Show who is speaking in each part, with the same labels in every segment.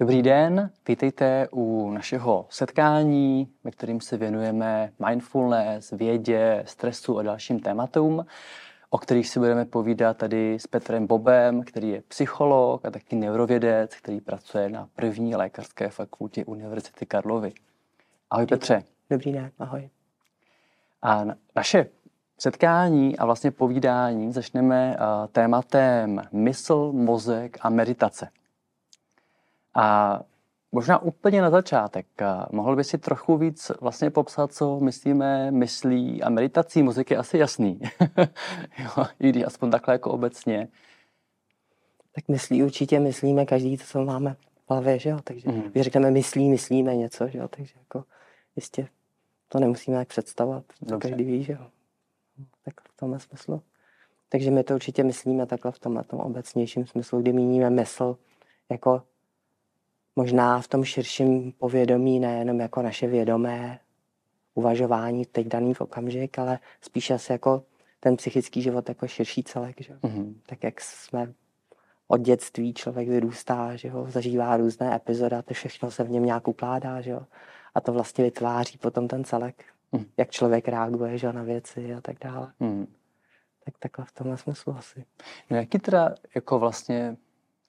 Speaker 1: Dobrý den, vítejte u našeho setkání, ve kterým se věnujeme mindfulness, vědě, stresu a dalším tématům, o kterých si budeme povídat tady s Petrem Bobem, který je psycholog a taky neurovědec, který pracuje na první lékařské fakultě Univerzity Karlovy. Ahoj Petře.
Speaker 2: Dobrý den, ahoj.
Speaker 1: A naše setkání a vlastně povídání začneme tématem mysl, mozek a meditace. A možná úplně na začátek, mohl by si trochu víc vlastně popsat, co myslíme myslí a meditací. Muziky je asi jasný, jo, i když aspoň takhle jako obecně.
Speaker 2: Tak myslí určitě myslíme každý, co máme v hlavě, že jo? Takže mm. když řekneme myslí, myslíme něco, že jo? Takže jako jistě to nemusíme jak představovat, to každý ví, že jo? Tak v tomhle smyslu. Takže my to určitě myslíme takhle v tomhle tom obecnějším smyslu, kdy míníme mysl jako možná v tom širším povědomí, nejenom jako naše vědomé uvažování teď daný v okamžik, ale spíš asi jako ten psychický život jako širší celek. Že? Mm-hmm. Tak jak jsme od dětství člověk vyrůstá, že ho zažívá různé epizody a to všechno se v něm nějak ukládá, že jo? A to vlastně vytváří potom ten celek, mm. jak člověk reaguje že, na věci a tak dále. Mm. Tak takhle v tomhle smyslu asi.
Speaker 1: No jaký teda jako vlastně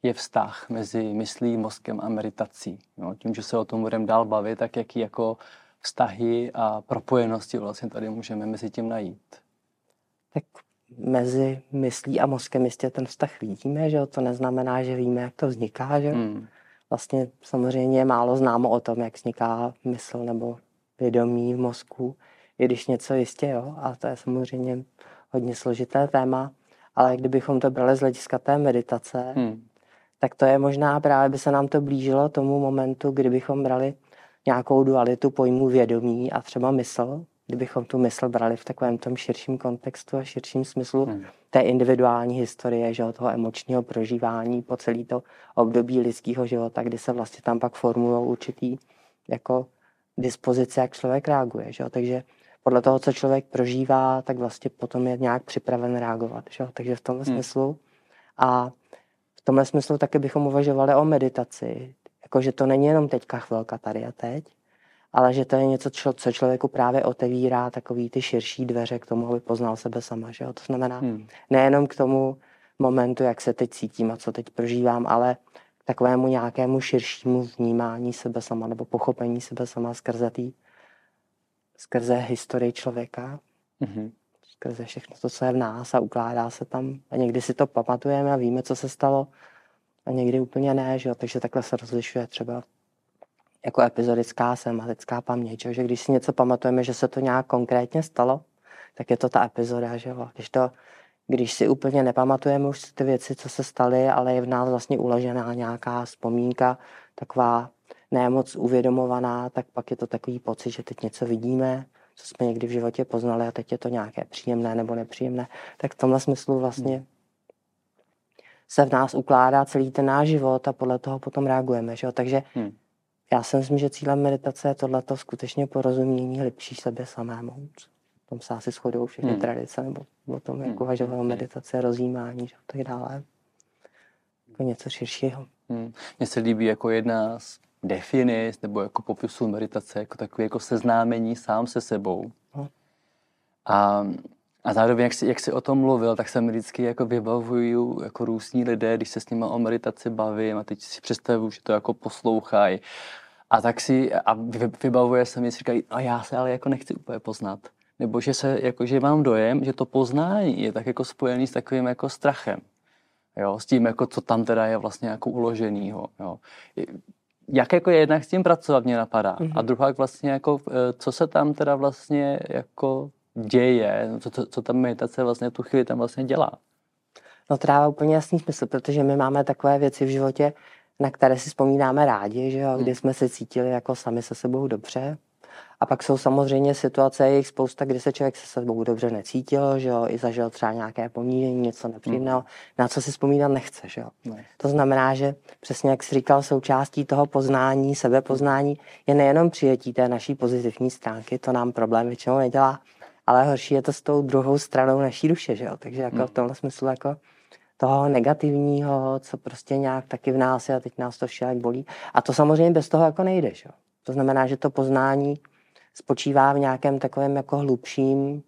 Speaker 1: je vztah mezi myslí, mozkem a meditací. No, tím, že se o tom budeme dál bavit, tak jaký jako vztahy a propojenosti vlastně tady můžeme mezi tím najít?
Speaker 2: Tak mezi myslí a mozkem jistě ten vztah vidíme, že to neznamená, že víme, jak to vzniká, že hmm. Vlastně samozřejmě je málo známo o tom, jak vzniká mysl nebo vědomí v mozku, i když něco jistě, jo, a to je samozřejmě hodně složité téma, ale kdybychom to brali z hlediska té meditace, hmm tak to je možná právě, by se nám to blížilo tomu momentu, kdybychom brali nějakou dualitu pojmu vědomí a třeba mysl, kdybychom tu mysl brali v takovém tom širším kontextu a širším smyslu hmm. té individuální historie, že, toho emočního prožívání po celý to období lidského života, kdy se vlastně tam pak formulují určitý jako dispozice, jak člověk reaguje. Že? Takže podle toho, co člověk prožívá, tak vlastně potom je nějak připraven reagovat. Že? Takže v tomhle hmm. smyslu. A v tomhle smyslu taky bychom uvažovali o meditaci. Jakože to není jenom teďka chvilka tady a teď, ale že to je něco, co člověku právě otevírá takový ty širší dveře k tomu, aby poznal sebe sama. Že jo? To znamená hmm. nejenom k tomu momentu, jak se teď cítím a co teď prožívám, ale k takovému nějakému širšímu vnímání sebe sama nebo pochopení sebe sama skrze, tý, skrze historii člověka. Hmm skrze všechno to, co je v nás a ukládá se tam. A někdy si to pamatujeme a víme, co se stalo a někdy úplně ne, že jo? takže takhle se rozlišuje třeba jako epizodická sematická paměť, že když si něco pamatujeme, že se to nějak konkrétně stalo, tak je to ta epizoda, že jo? Když, to, když si úplně nepamatujeme už ty věci, co se staly, ale je v nás vlastně uložená nějaká vzpomínka, taková nemoc uvědomovaná, tak pak je to takový pocit, že teď něco vidíme, co jsme někdy v životě poznali a teď je to nějaké příjemné nebo nepříjemné, tak v tomhle smyslu vlastně hmm. se v nás ukládá celý ten náš život a podle toho potom reagujeme. Že jo? Takže hmm. já si myslím, že cílem meditace je tohleto skutečně porozumění lepší sebe samému. V tom se asi shodují všechny hmm. tradice, nebo o tom, jak hmm. uvažovat o meditace, rozjímání že? a tak dále. Jako něco širšího.
Speaker 1: Hmm. Mně se líbí jako jedna z definic nebo jako popisu meditace, jako takové jako seznámení sám se sebou. A, a zároveň, jak jsi, jak jsi o tom mluvil, tak se mi vždycky jako vybavuju jako různí lidé, když se s nimi o meditaci bavím a teď si představuju, že to jako poslouchají. A tak si, a vybavuje se mi, si říkají, a já se ale jako nechci úplně poznat. Nebo že se, jako, že mám dojem, že to poznání je tak jako spojený s takovým jako strachem. Jo, s tím, jako, co tam teda je vlastně jako uloženýho. Jo jak jako jednak s tím pracovat mě napadá. Mm-hmm. A druhá vlastně jako, eh, co se tam teda vlastně jako děje, co, co, co ta meditace vlastně tu chvíli tam vlastně dělá.
Speaker 2: No to dává úplně jasný smysl, protože my máme takové věci v životě, na které si vzpomínáme rádi, že jo, kdy mhm. jsme se cítili jako sami se sebou dobře, a pak jsou samozřejmě situace, je jich spousta, kdy se člověk se sebou dobře necítil, že jo, i zažil třeba nějaké ponížení, něco nepříjemného, mm. na co si vzpomínat nechce, že jo. Ne. To znamená, že přesně jak jsi říkal, součástí toho poznání, sebepoznání je nejenom přijetí té naší pozitivní stránky, to nám problém většinou nedělá, ale horší je to s tou druhou stranou naší duše, že jo. Takže jako mm. v tomhle smyslu jako toho negativního, co prostě nějak taky v nás je a teď nás to všelijak bolí. A to samozřejmě bez toho jako nejde. Že? To znamená, že to poznání spočívá v nějakém takovém jako hlubším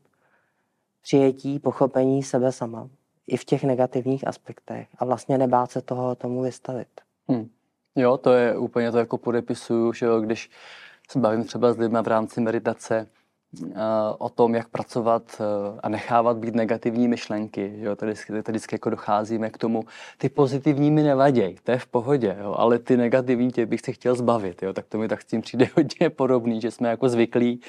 Speaker 2: přijetí, pochopení sebe sama. I v těch negativních aspektech. A vlastně nebát se toho tomu vystavit.
Speaker 1: Hmm. Jo, to je úplně to jako podepisuju, že jo, když se bavím třeba s lidmi v rámci meditace, o tom, jak pracovat eh, a nechávat být negativní myšlenky. Jo? Tady, tady vždycky jako docházíme k tomu, ty pozitivní mi nevaděj, to je v pohodě, jo? ale ty negativní tě bych se chtěl zbavit. Jo? Tak to mi tak s tím přijde hodně podobný, že jsme jako zvyklí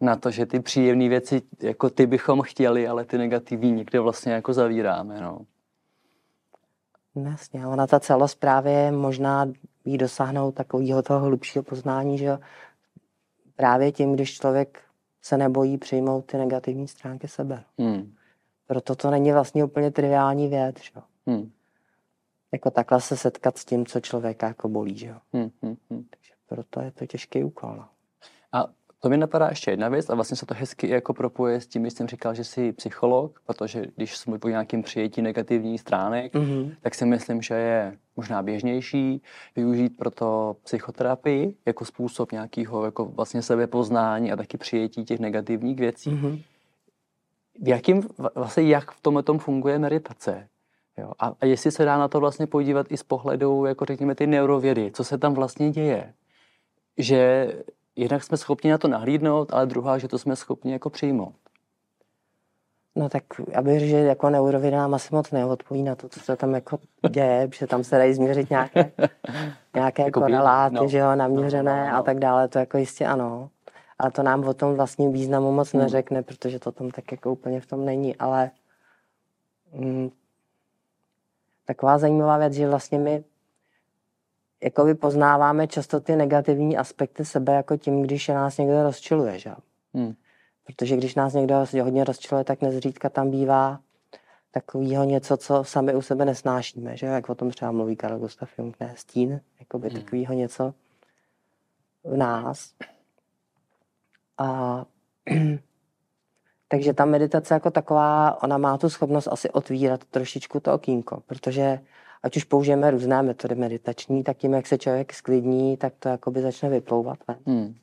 Speaker 1: na to, že ty příjemné věci, jako ty bychom chtěli, ale ty negativní někde vlastně jako zavíráme. No.
Speaker 2: Jasně, ona ta celost právě možná jí dosáhnout takového toho hlubšího poznání, že právě tím, když člověk se nebojí přijmout ty negativní stránky sebe. Hmm. Proto to není vlastně úplně triviální věc. Že? Hmm. Jako takhle se setkat s tím, co člověka jako bolí. Že? Hmm, hmm, hmm. Takže proto je to těžký úkol.
Speaker 1: A to mi napadá ještě jedna věc a vlastně se to hezky jako propoje s tím, že jsem říkal, že jsi psycholog, protože když jsem mluvil o nějakém přijetí negativních stránek, mm-hmm. tak si myslím, že je možná běžnější využít proto psychoterapii jako způsob nějakého jako vlastně sebepoznání a taky přijetí těch negativních věcí. Mm-hmm. V jakým, vlastně jak v tomhle tom funguje meditace? Jo? A, a jestli se dá na to vlastně podívat i z pohledu, jako řekněme, ty neurovědy, co se tam vlastně děje? Že jednak jsme schopni na to nahlídnout, ale druhá, že to jsme schopni jako přijmout.
Speaker 2: No tak já bych řekl, že jako neurověda nám asi moc neodpoví na to, co se tam jako děje, že tam se dají změřit nějaké, nějaké jako koreláty, no. že jo, naměřené no, no, no. a tak dále, to jako jistě ano. Ale to nám o tom vlastním významu moc hmm. neřekne, protože to tam tak jako úplně v tom není, ale mm, taková zajímavá věc, že vlastně my jako poznáváme často ty negativní aspekty sebe jako tím, když nás někdo rozčiluje, že? Hmm. Protože když nás někdo hodně rozčiluje, tak nezřídka tam bývá takového něco, co sami u sebe nesnášíme, že? Jak o tom třeba mluví Karl Gustav Jung, ne? Stín, jakoby hmm. takového něco v nás. A takže ta meditace jako taková, ona má tu schopnost asi otvírat trošičku to okýnko, protože ať už použijeme různé metody meditační, tak tím, jak se člověk sklidní, tak to jakoby začne vyplouvat Hmm.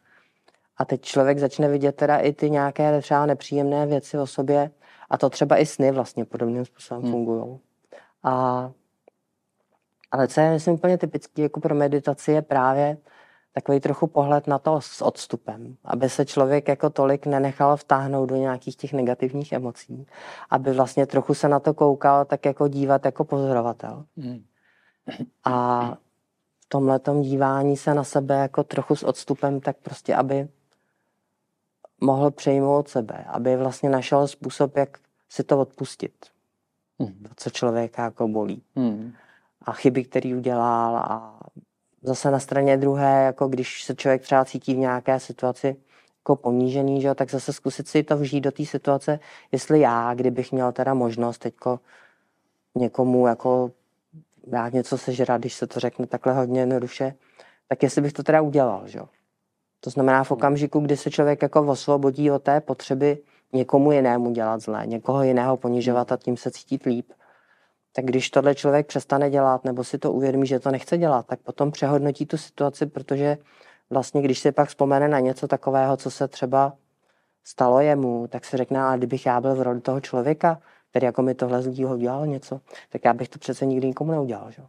Speaker 2: A teď člověk začne vidět teda i ty nějaké třeba nepříjemné věci o sobě a to třeba i sny vlastně podobným způsobem hmm. fungují. A, ale co je, myslím, úplně typický jako pro meditaci je právě takový trochu pohled na to s odstupem, aby se člověk jako tolik nenechal vtáhnout do nějakých těch negativních emocí, aby vlastně trochu se na to koukal tak jako dívat jako pozorovatel. Hmm. A v tomhle dívání se na sebe jako trochu s odstupem, tak prostě, aby mohl přejmout sebe, aby vlastně našel způsob, jak si to odpustit. Hmm. To, co člověka jako bolí. Hmm. A chyby, který udělal a zase na straně druhé, jako když se člověk třeba cítí v nějaké situaci jako ponížený, že tak zase zkusit si to vžít do té situace, jestli já, kdybych měl teda možnost teďko někomu jako dát něco sežrat, když se to řekne takhle hodně jednoduše, tak jestli bych to teda udělal, že To znamená v okamžiku, kdy se člověk jako osvobodí od té potřeby někomu jinému dělat zlé, někoho jiného ponižovat a tím se cítit líp, tak když tohle člověk přestane dělat nebo si to uvědomí, že to nechce dělat, tak potom přehodnotí tu situaci, protože vlastně, když si pak vzpomene na něco takového, co se třeba stalo jemu, tak si řekne, a kdybych já byl v roli toho člověka, který jako mi tohle z udělal něco, tak já bych to přece nikdy nikomu neudělal. Že?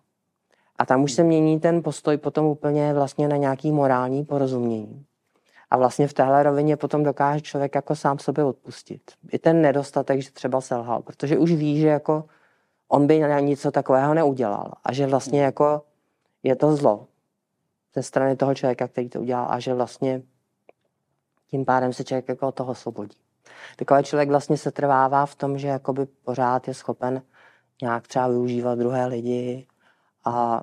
Speaker 2: A tam už se mění ten postoj potom úplně vlastně na nějaký morální porozumění. A vlastně v téhle rovině potom dokáže člověk jako sám sobě odpustit. I ten nedostatek, že třeba selhal, protože už ví, že jako on by něco takového neudělal a že vlastně jako je to zlo ze strany toho člověka, který to udělal a že vlastně tím pádem se člověk jako od toho osvobodí. Takový člověk vlastně se trvává v tom, že jakoby pořád je schopen nějak třeba využívat druhé lidi a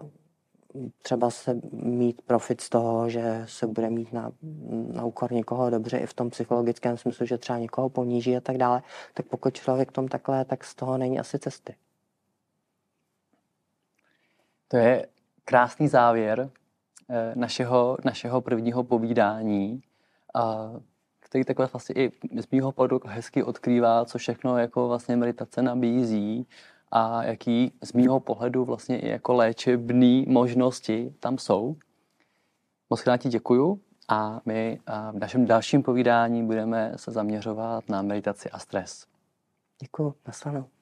Speaker 2: třeba se mít profit z toho, že se bude mít na, na úkor někoho dobře i v tom psychologickém smyslu, že třeba někoho poníží a tak dále, tak pokud člověk tom takhle, tak z toho není asi cesty.
Speaker 1: To je krásný závěr eh, našeho, našeho prvního povídání, který takhle vlastně i z mýho pohledu hezky odkrývá, co všechno jako vlastně meditace nabízí a jaký z mýho pohledu vlastně i jako léčebný možnosti tam jsou. Moc krát ti děkuju a my v našem dalším povídání budeme se zaměřovat na meditaci a stres.
Speaker 2: Děkuji, nasledanou.